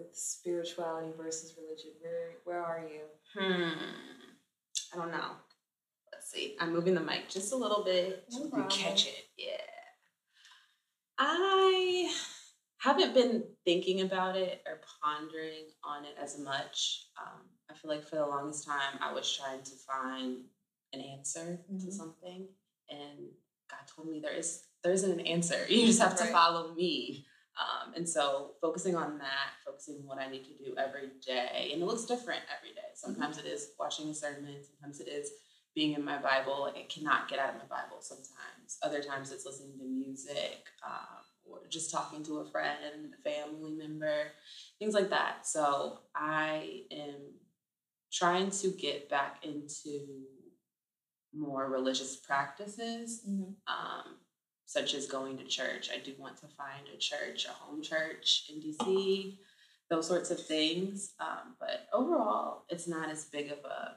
with spirituality versus religion? Where where are you? Hmm. I don't know. Let's see. I'm moving the mic just a little bit No so you catch it. Yeah. I haven't been thinking about it or pondering on it as much. Um, I feel like for the longest time, I was trying to find an answer to Mhm. something, and God told me there is there isn't an answer. You just have to Right. follow me. Um, and so focusing on that, focusing on what I need to do every day, and it looks different every day. Sometimes it is watching a sermon, sometimes it is being in my Bible. Like I cannot get out of my Bible sometimes. Other times it's listening to music, um, or just talking to a friend, a family member, things like that. So I am trying to get back into more religious practices um, such as going to church. I do want to find a church, a home church in DC, those sorts of things. Um, but overall, it's not as big of a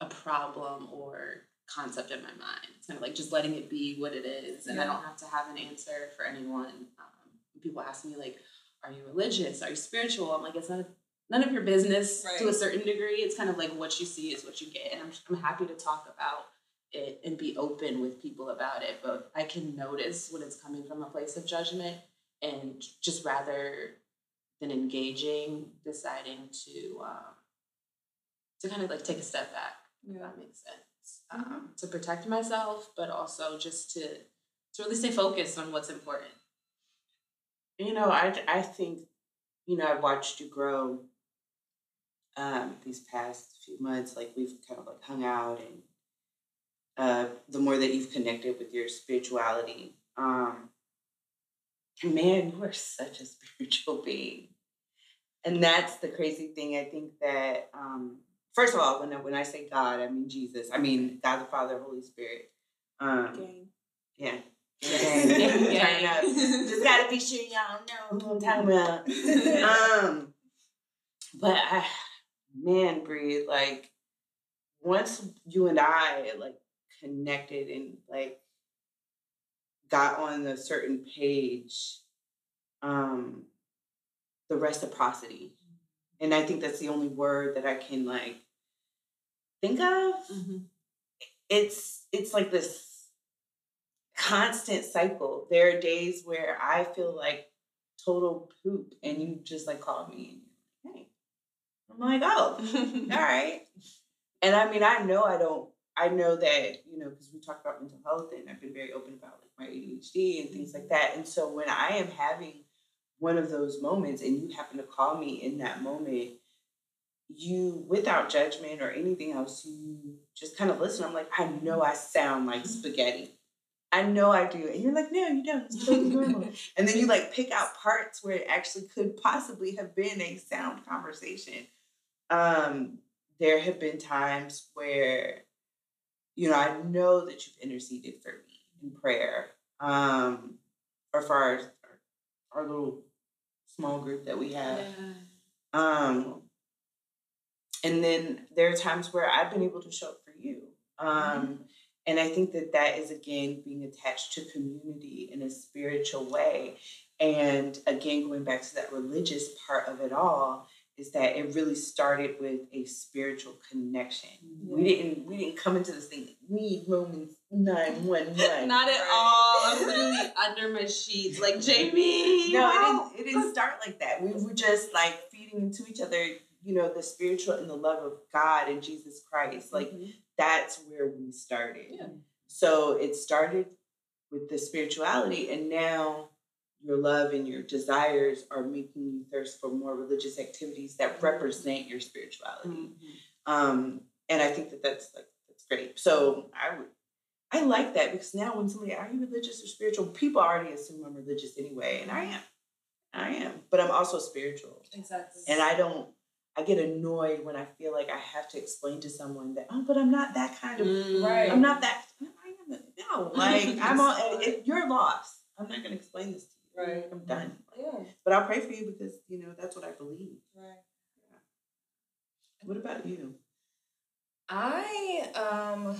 a problem or concept in my mind. It's kind of like just letting it be what it is, and I don't have to have an answer for anyone. Um, people ask me like, "Are you religious? Are you spiritual?" I'm like, it's not. None of your business to a certain degree. It's kind of like what you see is what you get, and I'm, I'm happy to talk about it and be open with people about it, but I can notice when it's coming from a place of judgment and just rather than engaging, deciding to um, to kind of like take a step back, if Yeah. that makes sense. Um, to protect myself, but also just to to really stay focused on what's important. You know, I, I think, you know, I've watched you grow um, these past few months. Like we've kind of like hung out and uh, the more that you've connected with your spirituality. Um, man, you are such a spiritual being. And that's the crazy thing. I think that, um, first of all, when I, when I say God, I mean Jesus. I mean God the Father, Holy Spirit. Um, Gang. yeah. Turn up. Just gotta be sure y'all know who I'm talking about. um, but I, man, Bri, like once you and I like connected and like got on a certain page, um, the reciprocity, and I think that's the only word that I can like think of. It's it's like this constant cycle. There are days where I feel like total poop, and you just like call me and you're like, hey. I'm like, oh, all right. And I mean, I know I don't, I know that, you know, because we talked about mental health and I've been very open about like my ADHD and things like that. And so when I am having one of those moments and you happen to call me in that moment, you, without judgment or anything else, you just kind of listen. I'm like, I know I sound like spaghetti. I know I do. And you're like, no, you don't. It's totally normal. and then you like pick out parts where it actually could possibly have been a sound conversation. Um, there have been times where, you know, I know that you've interceded for me in prayer, um, or for our, our little small group that we have. Um, and then there are times where I've been able to show up for you. Um, And I think that that is, again, being attached to community in a spiritual way. And again, going back to that religious part of it all, is that it really started with a spiritual connection. We didn't we didn't come into this thing, need Romans 9 1 1. Not at all. I'm literally under my sheets, like Jamie. No, help." it didn't, it didn't start like that. We were just like feeding into each other, you know, the spiritual and the love of God and Jesus Christ. Like mm-hmm. that's where we started. Yeah. So it started with the spirituality, and now your love and your desires are making you thirst for more religious activities that represent your spirituality. Um, and I think that that's like that's great. So I would. I like that because now when somebody are you religious or spiritual, people already assume I'm religious anyway, and I am. I am, but I'm also spiritual. Exactly. And I don't, I get annoyed when I feel like I have to explain to someone that, oh, but I'm not that kind of, Mm. Right. I'm not that, I am, no, like, I'm all, if you're lost, I'm not going to explain this to you. Right. I'm done. Yeah. But I'll pray for you because, you know, that's what I believe. Right. What about you? I um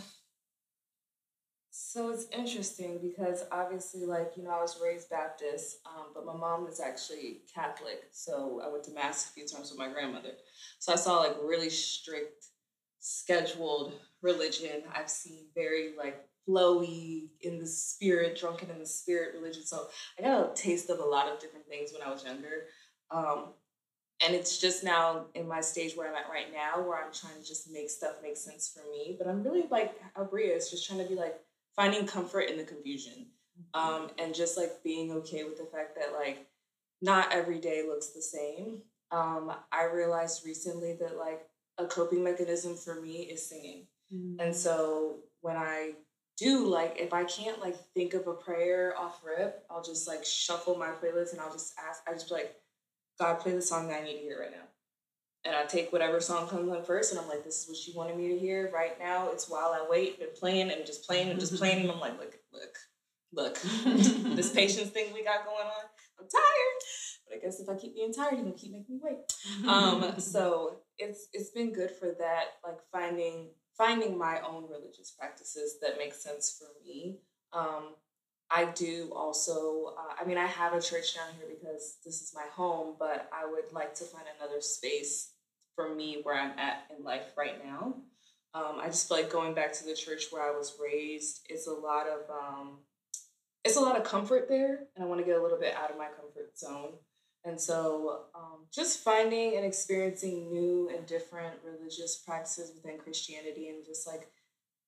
So it's interesting because obviously, like, you know, I was raised Baptist, um, but my mom is actually Catholic. So I went to Mass a few times with my grandmother. So I saw like really strict, scheduled religion. I've seen very like flowy in the spirit, drunken in the spirit religion. So I got a taste of a lot of different things when I was younger. Um, and it's just now in my stage where I'm at right now, where I'm trying to just make stuff make sense for me. But I'm really like Abria is just trying to be like finding comfort in the confusion, um, and just like being okay with the fact that like not every day looks the same. Um, I realized recently that like a coping mechanism for me is singing, Mm-hmm. and so when I do like if I can't like think of a prayer off rip, I'll just like shuffle my playlist and I'll just ask. I just be like God, play the song that I need to hear right now. And I take whatever song comes on first, and I'm like, this is what you wanted me to hear right now. It's while I wait, and playing and just playing and just playing. And I'm like, look, look, look, this patience thing we got going on. I'm tired, but I guess if I keep being tired, you're gonna keep making me wait. Um, so it's it's been good for that, like finding finding my own religious practices that make sense for me. Um, I do also, uh, I mean, I have a church down here because this is my home, but I would like to find another space for me where I'm at in life right now. Um, I just feel like going back to the church where I was raised is a lot of, um, it's a lot of comfort there, and I want to get a little bit out of my comfort zone. And so, um, just finding and experiencing new and different religious practices within Christianity, and just like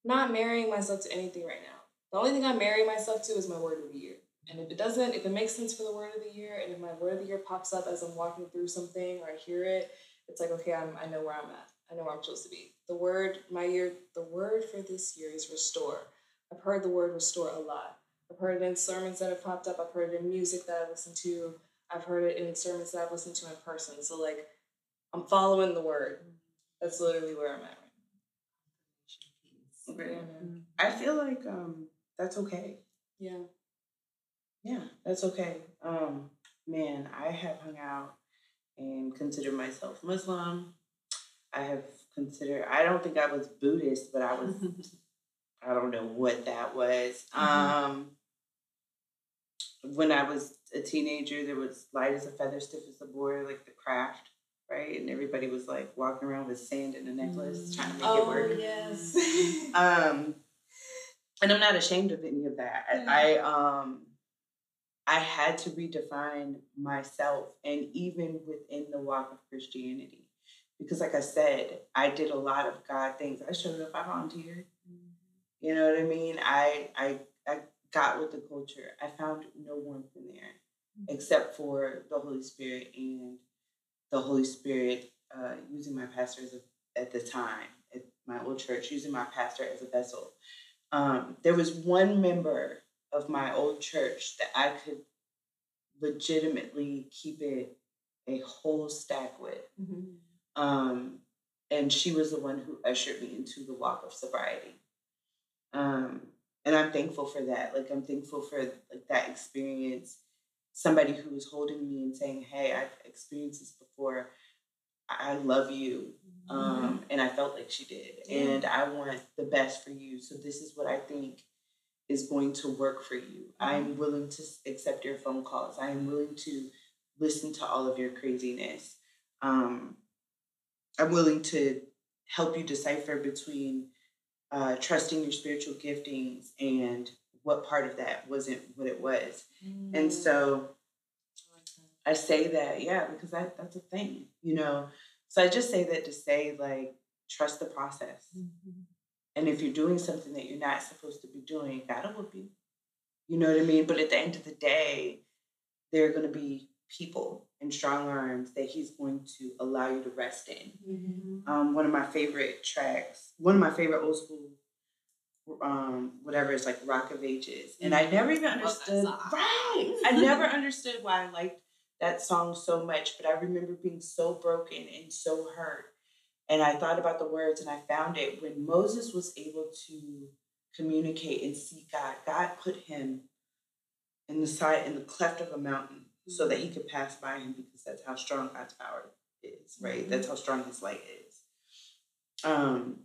not marrying myself to anything right now. The only thing I marry myself to is my word of the year. And if it doesn't, if it makes sense for the word of the year, and if my word of the year pops up as I'm walking through something or I hear it, it's like, okay, I'm, I know where I'm at. I know where I'm supposed to be. The word, my year, the word for this year is restore. I've heard the word restore a lot. I've heard it in sermons that have popped up. I've heard it in music that I listen to. I've heard it in sermons that I've listened to in person. So like, I'm following the word. That's literally where I'm at right Okay. now. Yeah. I feel like um that's okay. Yeah. Yeah, that's okay. Um, man, I have hung out and considered myself Muslim. I have considered. I don't think I was Buddhist, but I was. I don't know what that was. Um, when I was a teenager, there was light as a feather, stiff as a board, like the craft, right? And everybody was like walking around with sand in a necklace, trying to make it work. Oh, yes. Um, and I'm not ashamed of any of that. I um, I had to redefine myself, and even within the walk of Christianity, because like I said, I did a lot of God things. I showed up. I volunteered. You know what I mean? I I got with the culture. I found no warmth in there, except for the Holy Spirit and the Holy Spirit uh, using my pastor as a, at the time at my old church, using my pastor as a vessel. Um, there was one member of my old church that I could legitimately keep it a whole stack with. Um, and she was the one who ushered me into the walk of sobriety. Um, and I'm thankful for that. Like I'm thankful for like that experience. Somebody who was holding me and saying, "Hey, I've experienced this before. I love you." Um, and I felt like she did, Yeah. and I want the best for you. So this is what I think is going to work for you. I am willing to accept your phone calls. I am willing to listen to all of your craziness. Um, I'm willing to help you decipher between uh, trusting your spiritual giftings and what part of that wasn't what it was. And so I say that, yeah, because that, that's a thing, you know. So I just say that to say, like, trust the process. And if you're doing something that you're not supposed to be doing, God will you. You know what I mean? But at the end of the day, there are going to be people and strong arms that He's going to allow you to rest in. Um, one of my favorite tracks, one of my favorite old school, um, whatever is like Rock of Ages, and I never even understood. song. Right, I never understood why I liked that song so much, but I remember being so broken and so hurt. And I thought about the words, and I found it when Moses was able to communicate and see God. God put him in the side in the cleft of a mountain so that he could pass by him because that's how strong God's power is, right? That's how strong his light is. Um,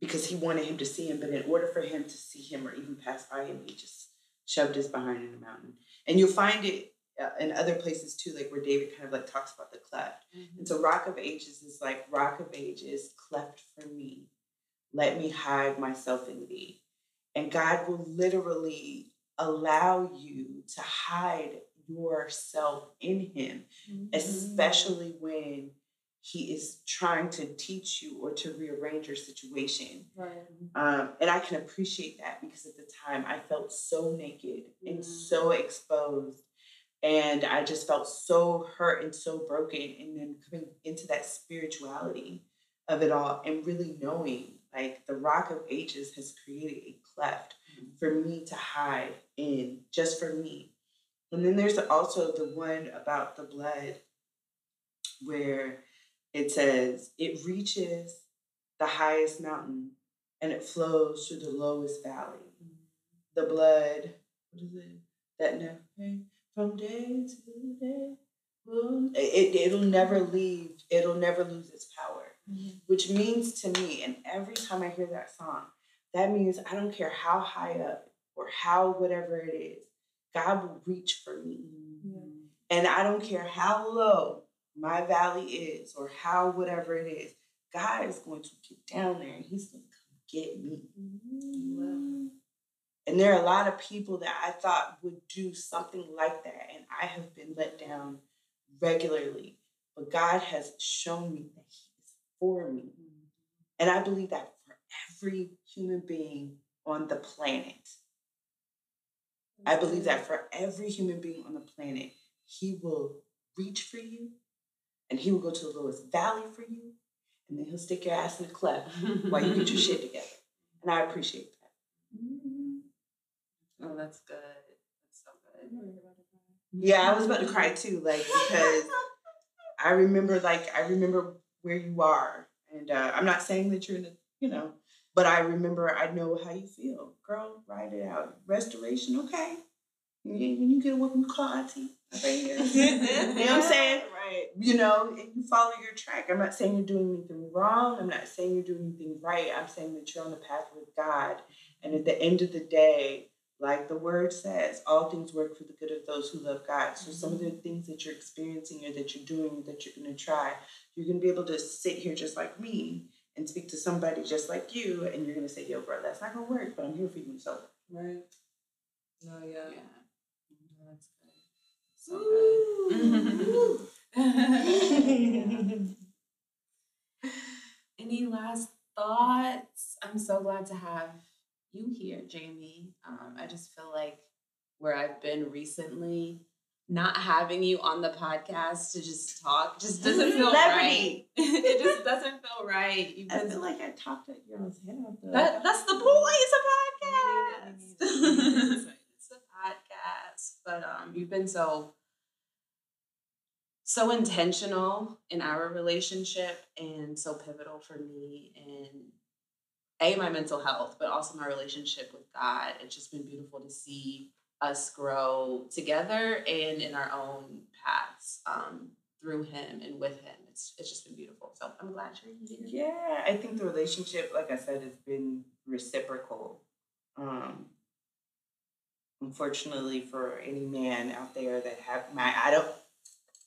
because he wanted him to see him. But in order for him to see him or even pass by him, he just shoved his behind in the mountain. And you'll find it uh, in other places too, like where David kind of like talks about the cleft. Mm-hmm. And so Rock of Ages is like Rock of Ages, cleft for me. Let me hide myself in thee. And God will literally allow you to hide yourself in him, Mm-hmm. especially when he is trying to teach you or to rearrange your situation. Right. Um, and I can appreciate that because at the time I felt so naked and Mm. so exposed. And I just felt so hurt and so broken. And then coming into that spirituality of it all and really knowing like the rock of ages has created a cleft Mhm. for me to hide in, just for me. And then there's also the one about the blood where it says, it reaches the highest mountain and it flows through the lowest valley. The blood, what is it? That never from day to day. It, it'll never leave, it'll never lose its power. Mm-hmm. Which means to me, and every time I hear that song, that means I don't care how high up or how whatever it is, God will reach for me. And I don't care how low my valley is or how whatever it is, God is going to get down there and He's going to come get me. Mm-hmm. And there are a lot of people that I thought would do something like that, and I have been let down regularly. But God has shown me that He is for me. Mm-hmm. And I believe that for every human being on the planet. I believe that for every human being on the planet, He will reach for you and He will go to the lowest valley for you, and then He'll stick your ass in the cleft while you get your shit together. And I appreciate that. Oh, that's good. That's so good. Yeah, I was about to cry too, like because I remember, like I remember where you are, and uh, I'm not saying that you're in a, you know, but I remember, I know how you feel, girl. Write it out. Restoration, okay. When you, get a whooping, call auntie. I bet you. know what I'm saying? Right. You know, and you follow your track. I'm not saying you're doing anything wrong. I'm not saying you're doing anything right. I'm saying that you're on the path with God, and at the end of the day, like the word says, all things work for the good of those who love God. So some of the mm-hmm. things that you're experiencing or that you're doing or that you're going to try, you're going to be able to sit here just like me and speak to somebody just like you, and you're to say, "Yo, bro, that's not to work, but I'm here for you." So, Right. No, Yeah. yeah. That's good. So good. Any last thoughts? I'm so glad to have you here, Jamie. Um, I just feel like where I've been recently, not having you on the podcast to just talk just doesn't feel right. Celebrity. it just doesn't feel right. You've I feel like I talked at your head off. that, that's the point. It's a podcast. it's a podcast. But um, you've been so so intentional in our relationship and so pivotal for me in a my mental health, but also my relationship with God. It's just been beautiful to see us grow together and in our own paths um, through Him and with Him. It's it's just been beautiful. So I'm glad you're here. Yeah, I think the relationship, like I said, has been reciprocal. Um, unfortunately, for any man out there that have my, I don't,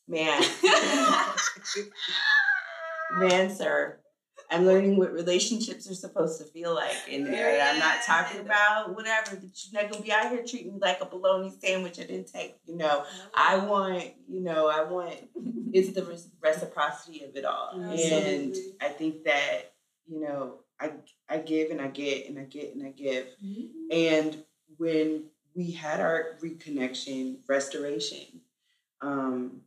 man, man, sir, I'm learning what relationships are supposed to feel like, in and, and I'm not talking about whatever. That you're not gonna be out here treating me like a bologna sandwich at intake. You know, I want, you know, I want. It's the reciprocity of it all, and I think that you know, I I give and I get and I get and I give, and when we had our reconnection, restoration, um,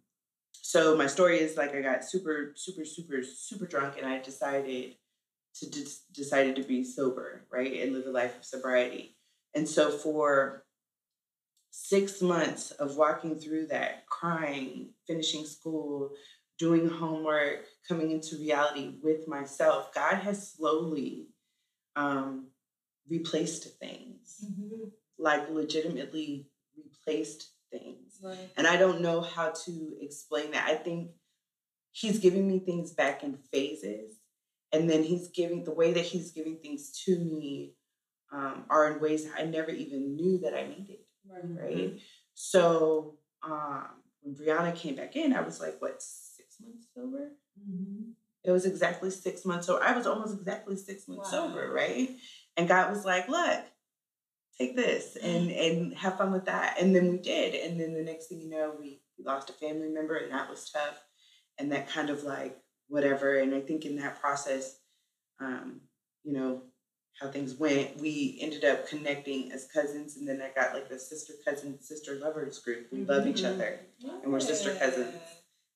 so my story is like I got super, super, super, super drunk, and I decided to decided to be sober, right, and live a life of sobriety. And so for six months of walking through that, crying, finishing school, doing homework, coming into reality with myself, God has slowly um, replaced things, like legitimately replaced things. Right. And I don't know how to explain that. I think he's giving me things back in phases. and then he's giving the way that he's giving things to me um, are in ways I never even knew that I needed. Right. Right. So um, when Brianna came back in, I was like, what, six months sober? Mm-hmm. It was exactly six months. So I was almost exactly six months Wow. sober, right? And God was like, look, take this and and have fun with that. And then we did. And then the next thing you know, we, we lost a family member and that was tough. And that kind of like whatever. And I think in that process, um, you know, how things went, we ended up connecting as cousins. And then I got like the sister cousin, sister lovers group. We love each Mhm. other. And we're sister cousins.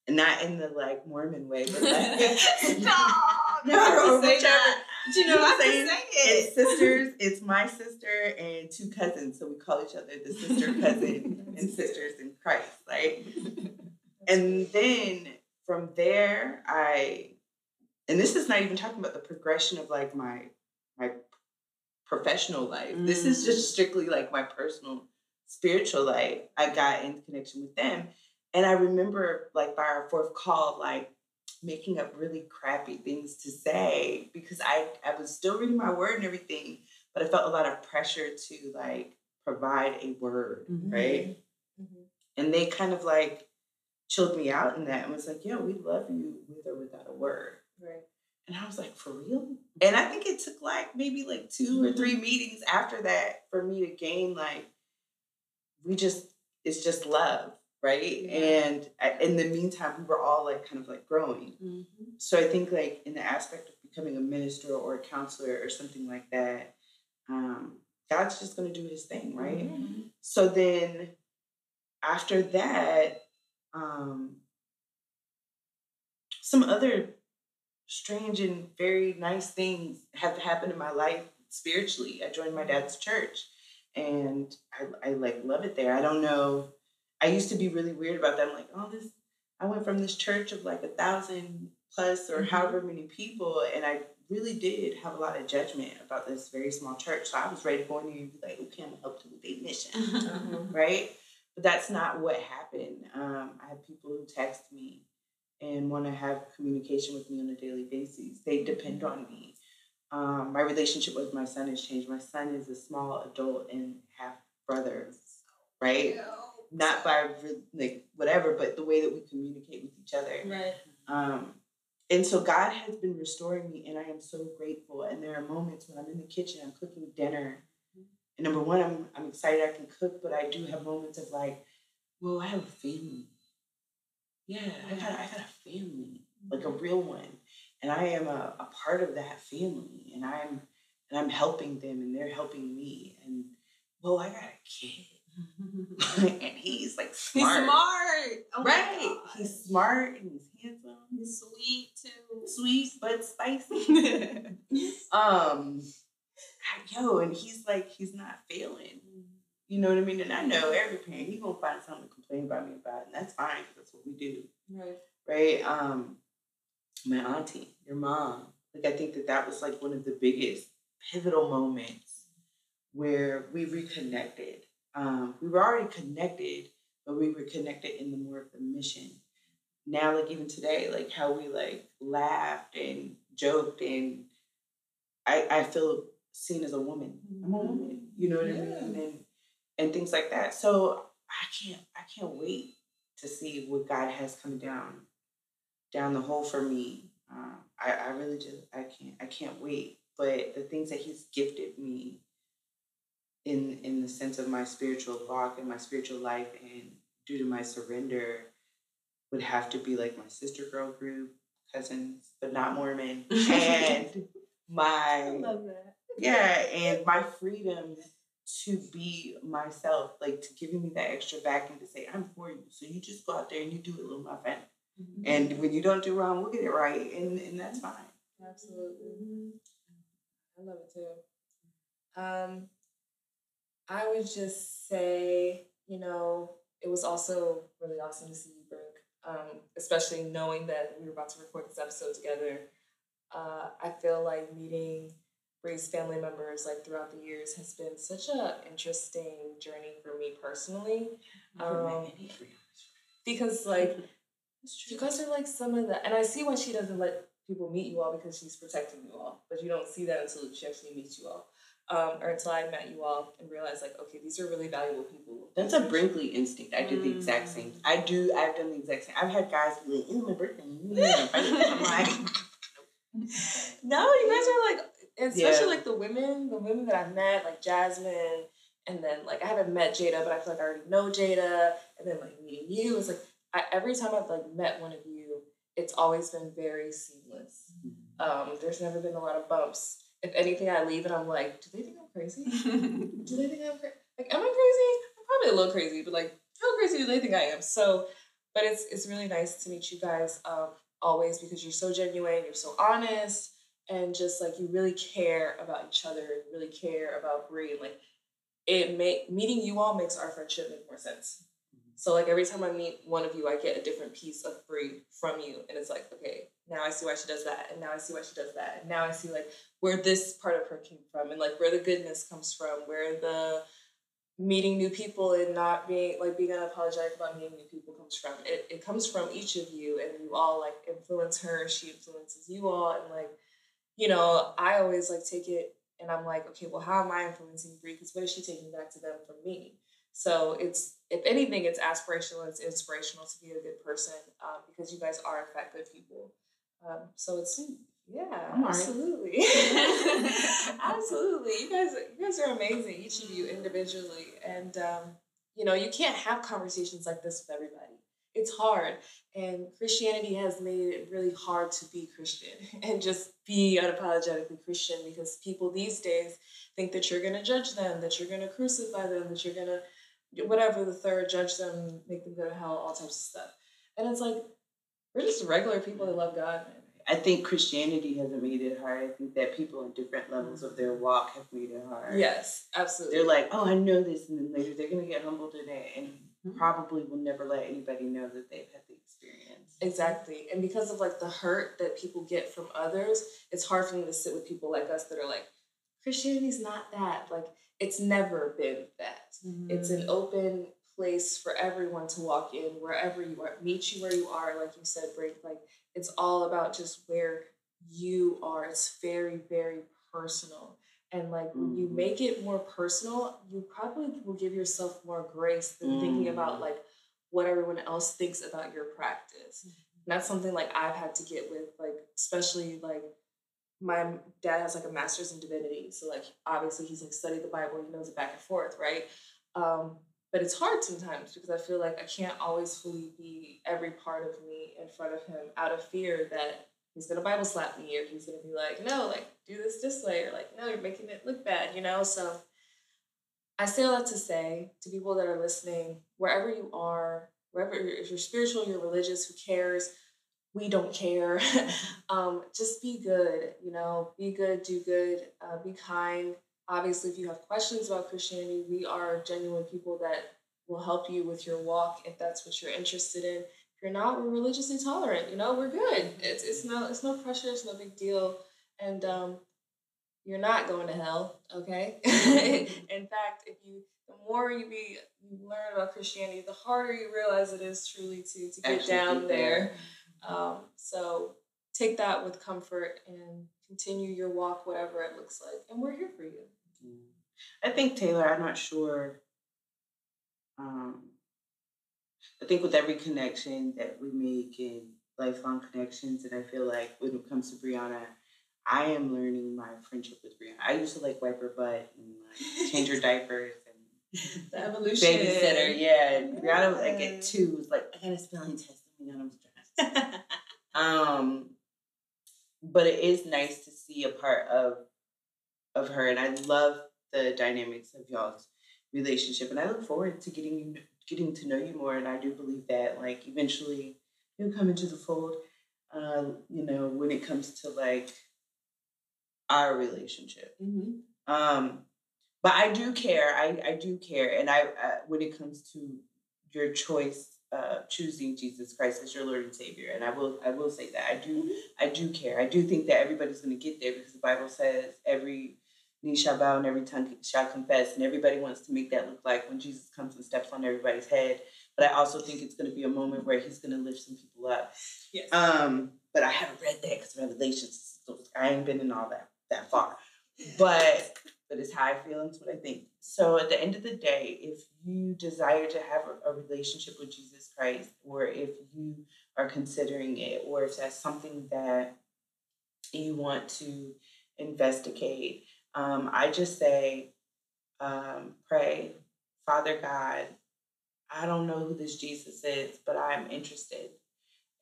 And not in the like Mormon way, but like Stop! No, or whichever-. You know what I'm You saying? say It's sisters. It's my sister and two cousins, so we call each other the sister cousin and sisters in Christ, right? And then from there, I, and this is not even talking about the progression of like my my professional life. This is Mm. just strictly like my personal spiritual life. I got in connection with them, and I remember like by our fourth call, like making up really crappy things to say because I I was still reading my word and everything, but I felt a lot of pressure to like provide a word, Mhm. right? Mhm. And they kind of like chilled me out in that and was like, "Yo, we love you with or without a word." Right. And I was like, "For real?" And I think it took like maybe like two or three meetings after that for me to gain like we just it's just love, right? Yeah. And in the meantime, we were all like kind of like growing. Mm-hmm. So I think like in the aspect of becoming a minister or a counselor or something like that, um, God's just gonna do His thing, right? Mm-hmm. So then after that, um, some other strange and very nice things have happened in my life spiritually. I joined my dad's church and I, I like love it there. I don't know. I used to be really weird about that. I'm like, oh, this, I went from this church of like a thousand plus or Mhm. however many people, and I really did have a lot of judgment about this very small church. So I was ready to go in there and be like, okay, I'm gonna help them with their mission Mm-hmm. right? But that's not what happened. Um, I have people who text me and want to have communication with me on a daily basis. They depend on me. Um, my relationship with my son has changed. My son is a small adult and half brother, right? Not by like whatever, but the way that we communicate with each other. Right. Um, and so God has been restoring me, and I am so grateful. And there are moments when I'm in the kitchen, I'm cooking dinner, and number one, I'm I'm excited I can cook, but I do have moments of like, well, I have a family. Yeah, I got I got a family, like a real one, and I am a, a part of that family, and I'm and I'm helping them, and they're helping me, and well, I got a kid, and he's like He's smart, smart. Oh right? He's smart and he's handsome He's sweet too. sweet but spicy. um, yo, and he's like, he's not failing. You know what I mean? And I know every parent, he gonna find something to complain about me about, and that's fine because that's what we do, Right. right? Um, my auntie, your mom, like I think that that was like one of the biggest pivotal moments where we reconnected. Um, we were already connected, but we were connected in the more of the mission. Now like even today like how we like laughed and joked and i i feel seen as a woman. I'm a woman you know what i mean? And and things like that. So i can't i can't wait to see what god has come down down the hole for me. Um, I, I really just i can't i can't wait. But the things that he's gifted me in in the sense of my spiritual walk and my spiritual life and due to my surrender would have to be like my sister girl group, cousins, but not Mormon, and my love that. yeah, and my freedom to be myself, like to giving me that extra backing to say I'm for you. So you just go out there and you do it, little my friend. And when you don't do wrong, we'll get it right, and and that's fine. Absolutely. I love it too. Um, I would just say, you know, it was also really awesome to see you, Brooke. Um, especially knowing that we were about to record this episode together. Uh, I feel like meeting Bri's family members like throughout the years has been such a interesting journey for me personally. Um. Because like you guys are like some of the and I see why she doesn't let people meet you all because she's protecting you all, but you don't see that until she actually meets you all. Um, or until I met you all and realized like, okay, these are really valuable people. That's a Brinkley instinct. I did the exact same. I do. I've done the exact same. I've had guys be like, "It's my birthday." I'm like, no, you guys are like, especially Yeah. like the women, the women that I've met, like Jasmine, and then like I haven't met Jada, but I feel like I already know Jada, and then like meeting you, it's like I, every time I've like met one of you, it's always been very seamless. Um, there's never been a lot of bumps. If anything, I leave and I'm like, do they think I'm crazy? do they think I'm crazy? Like, am I crazy? I'm probably a little crazy, but like, how crazy do they think I am? So, but it's it's really nice to meet you guys um, always because you're so genuine, you're so honest, and just like you really care about each other, you really care about Bri. Like, it make meeting you all makes our friendship make more sense. So like every time I meet one of you, I get a different piece of Bri from you, and it's like, okay, now I see why she does that, and now I see why she does that, and now I see like where this part of her came from, and like where the goodness comes from, where the meeting new people and not being like being unapologetic about meeting new people comes from. It it comes from each of you, and you all like influence her, she influences you all, and like you know, I always like take it and I'm like, okay, well, how am I influencing Bri? Because what is she taking back to them from me? So it's, if anything, it's aspirational. It's inspirational to be a good person um, because you guys are in fact good people. Um, so it's yeah, I'm all right. absolutely, absolutely. You guys, you guys are amazing, each of you individually, and um, you know you can't have conversations like this with everybody. It's hard, and Christianity has made it really hard to be Christian and just be unapologetically Christian because people these days think that you're going to judge them, that you're going to crucify them, that you're going to whatever the third, judge them, make them go to hell, all types of stuff. And it's like we're just regular people that love God. I think Christianity hasn't made it hard. I think that people in different levels of their walk have made it hard. Yes, absolutely. They're like, oh, I know this, and then later they're gonna get humbled in it, and Mhm. probably will never let anybody know that they've had the experience. Exactly. And because of like the hurt that people get from others, it's hard for them to sit with people like us that are like, Christianity's not that. Like, it's never been that. It's an open place for everyone to walk in wherever you are, meet you where you are, like you said, Break. Like, it's all about just where you are. It's very, very personal. And like when you Mhm. make it more personal, you probably will give yourself more grace than thinking Mm. about like what everyone else thinks about your practice. And that's something like I've had to get with, like, especially like my dad has like a master's in divinity. So like obviously he's like studied the Bible, he knows it back and forth, right? Um, but it's hard sometimes because I feel like I can't always fully be every part of me in front of him out of fear that he's gonna Bible slap me or he's gonna be like, no, like do this this way, or like, no, you're making it look bad, you know? So I say all that to say to people that are listening, wherever you are, wherever if you're spiritual, you're religious, who cares? We don't care. um, just be good, you know, be good, do good, uh, be kind. Obviously, if you have questions about Christianity, we are genuine people that will help you with your walk if that's what you're interested in. If you're not, we're religiously tolerant. You know, we're good. It's it's no it's no pressure. It's no big deal. And um, you're not going to hell. Okay. in fact, if you the more you be you learn about Christianity, the harder you realize it is truly to to get Actually down there. Um, so take that with comfort and continue your walk, whatever it looks like. And we're here for you. I think Taylor, I'm not sure. Um, I think with every connection that we make and lifelong connections, and I feel like when it comes to Brianna, I am learning my friendship with Brianna. I used to like wipe her butt and like change her diapers and The evolution. babysitter. Yeah, and Brianna was like at two was like, I got a spelling test. Oh my god, I'm. Um, but it is nice to see a part of of her, and I love the dynamics of y'all's relationship, and I look forward to getting you getting to know you more. And I do believe that like eventually you'll come into the fold. Uh, you know, when it comes to like our relationship. Mm-hmm. Um, but I do care. I, I do care, and I uh, when it comes to your choice, uh, choosing Jesus Christ as your Lord and Savior, and I will I will say that I do I do care. I do think that everybody's going to get there because the Bible says every knee shall bow and every tongue shall confess, and everybody wants to make that look like when Jesus comes and steps on everybody's head. But I also think it's going to be a moment where He's going to lift some people up. Yes. Um, but I haven't read that because Revelations. I ain't been in all that that far, but but it's how I feel and it's what I think. So at the end of the day, if you desire to have a, a relationship with Jesus Christ, or if you are considering it, or if that's something that you want to investigate, um, I just say, um, pray, Father God. I don't know who this Jesus is, but I'm interested.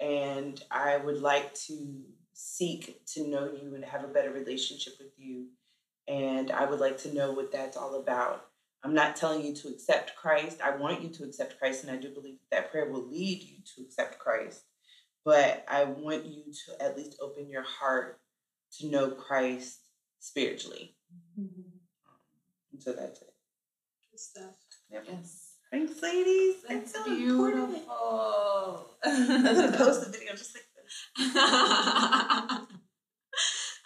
And I would like to seek to know you and have a better relationship with you. And I would like to know what that's all about. I'm not telling you to accept Christ. I want you to accept Christ, and I do believe that prayer will lead you to accept Christ. But I want you to at least open your heart to know Christ spiritually. Mm-hmm. Um, so that's it. Good stuff. Yep. Yes. Thanks, ladies. That's so beautiful. I'm gonna post the video just like this.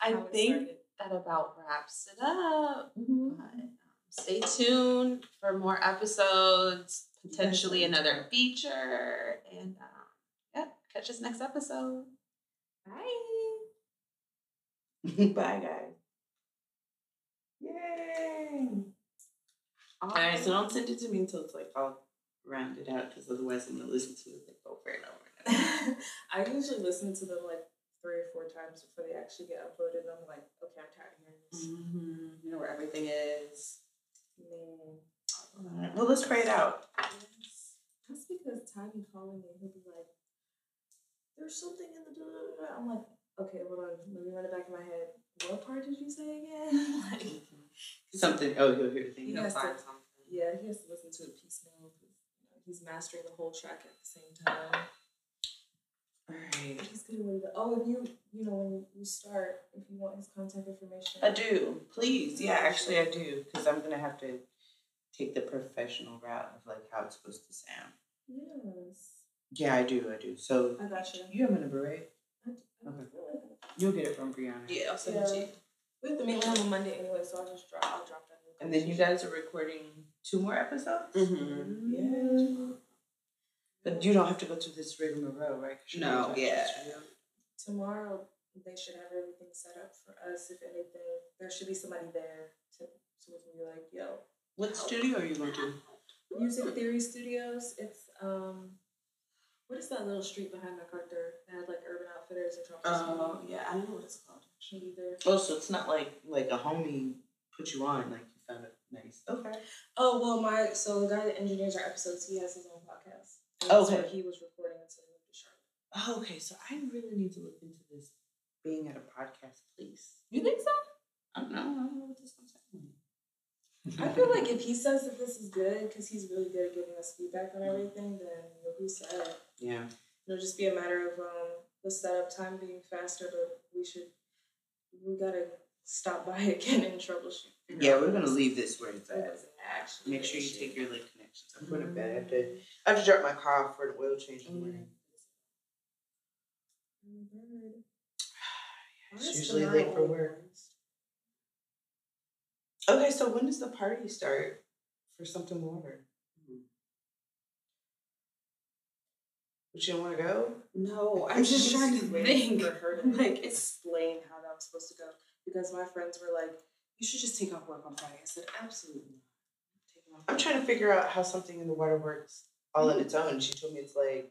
I think that about wraps it up. Mm-hmm. But, um, stay tuned for more episodes, potentially another feature, and um, yeah, catch us next episode. Bye. Bye, guys. Yay. All right, so don't send it to me until it's like all rounded out, because otherwise I'm gonna listen to it like over and over. And over. I usually listen to them like three or four times before they actually get uploaded. I'm like, okay, I'm tired of hearing this. Mm-hmm. You know where everything is. Man. Right. Well, let's pray it out. Yes. That's because Tiny calling me, he'll be like, "There's something in the." I'm like, okay, hold on, let me run it back in my head. What part did you say again? like, something. Oh, you'll hear the thing. He has to, something. Yeah, he has to listen to it piecemeal he's mastering the whole track at the same time. All right. He's good with it. Oh, if you, you know, when you start, if you want his contact information. I do. Please. Yeah, actually, I do. Because I'm going to have to take the professional route of like how it's supposed to sound. Yes. Yeah, I do. I do. So. I got you. You have a number, right? Okay. You'll get it from Brianna. Yeah, I'll send it to you. We have to meet with him on Monday anyway, so I'll just drop. I'll drop that. And then you guys are recording two more episodes. Mm-hmm. Yeah. But you don't have to go through this rigmarole, right? No, yeah. Tomorrow they should have everything set up for us. If anything, there should be somebody there to so we can be like, "Yo." What studio are you going to? Music Theory Studios. It's um, what is that little street behind MacArthur that had like Urban Outfitters and Trumpets? Oh yeah, I don't know what it's called actually either. Oh, so it's not like like a homie put you on, like you found it nice. Okay. Oh well, my so the guy that engineers our episodes, he has his own Oh, okay. he was recording until he moved to Charlotte. Oh, okay. So I really need to look into this being at a podcast place. You think so? I don't know. I don't know what this one's saying. I feel like if he says that this is good, because he's really good at giving us feedback on everything, then you'll be set. Yeah. It'll just be a matter of um, the setup time being faster, but we should, we gotta stop by again and troubleshoot. Yeah, we're gonna leave this where it's at. Make sure you take your like connections. I'm going to bed. I have to. I have to drop my car off for an oil change in the morning. Mm-hmm. it's usually late for work. Okay, so when does the party start for something water? Hmm. But you don't want to go? No, I'm just trying to think. For her to like explain how that was supposed to go because my friends were like, "You should just take off work on Friday." I said, "Absolutely I'm trying to figure out how something in the water works all on mm. its own. She told me it's like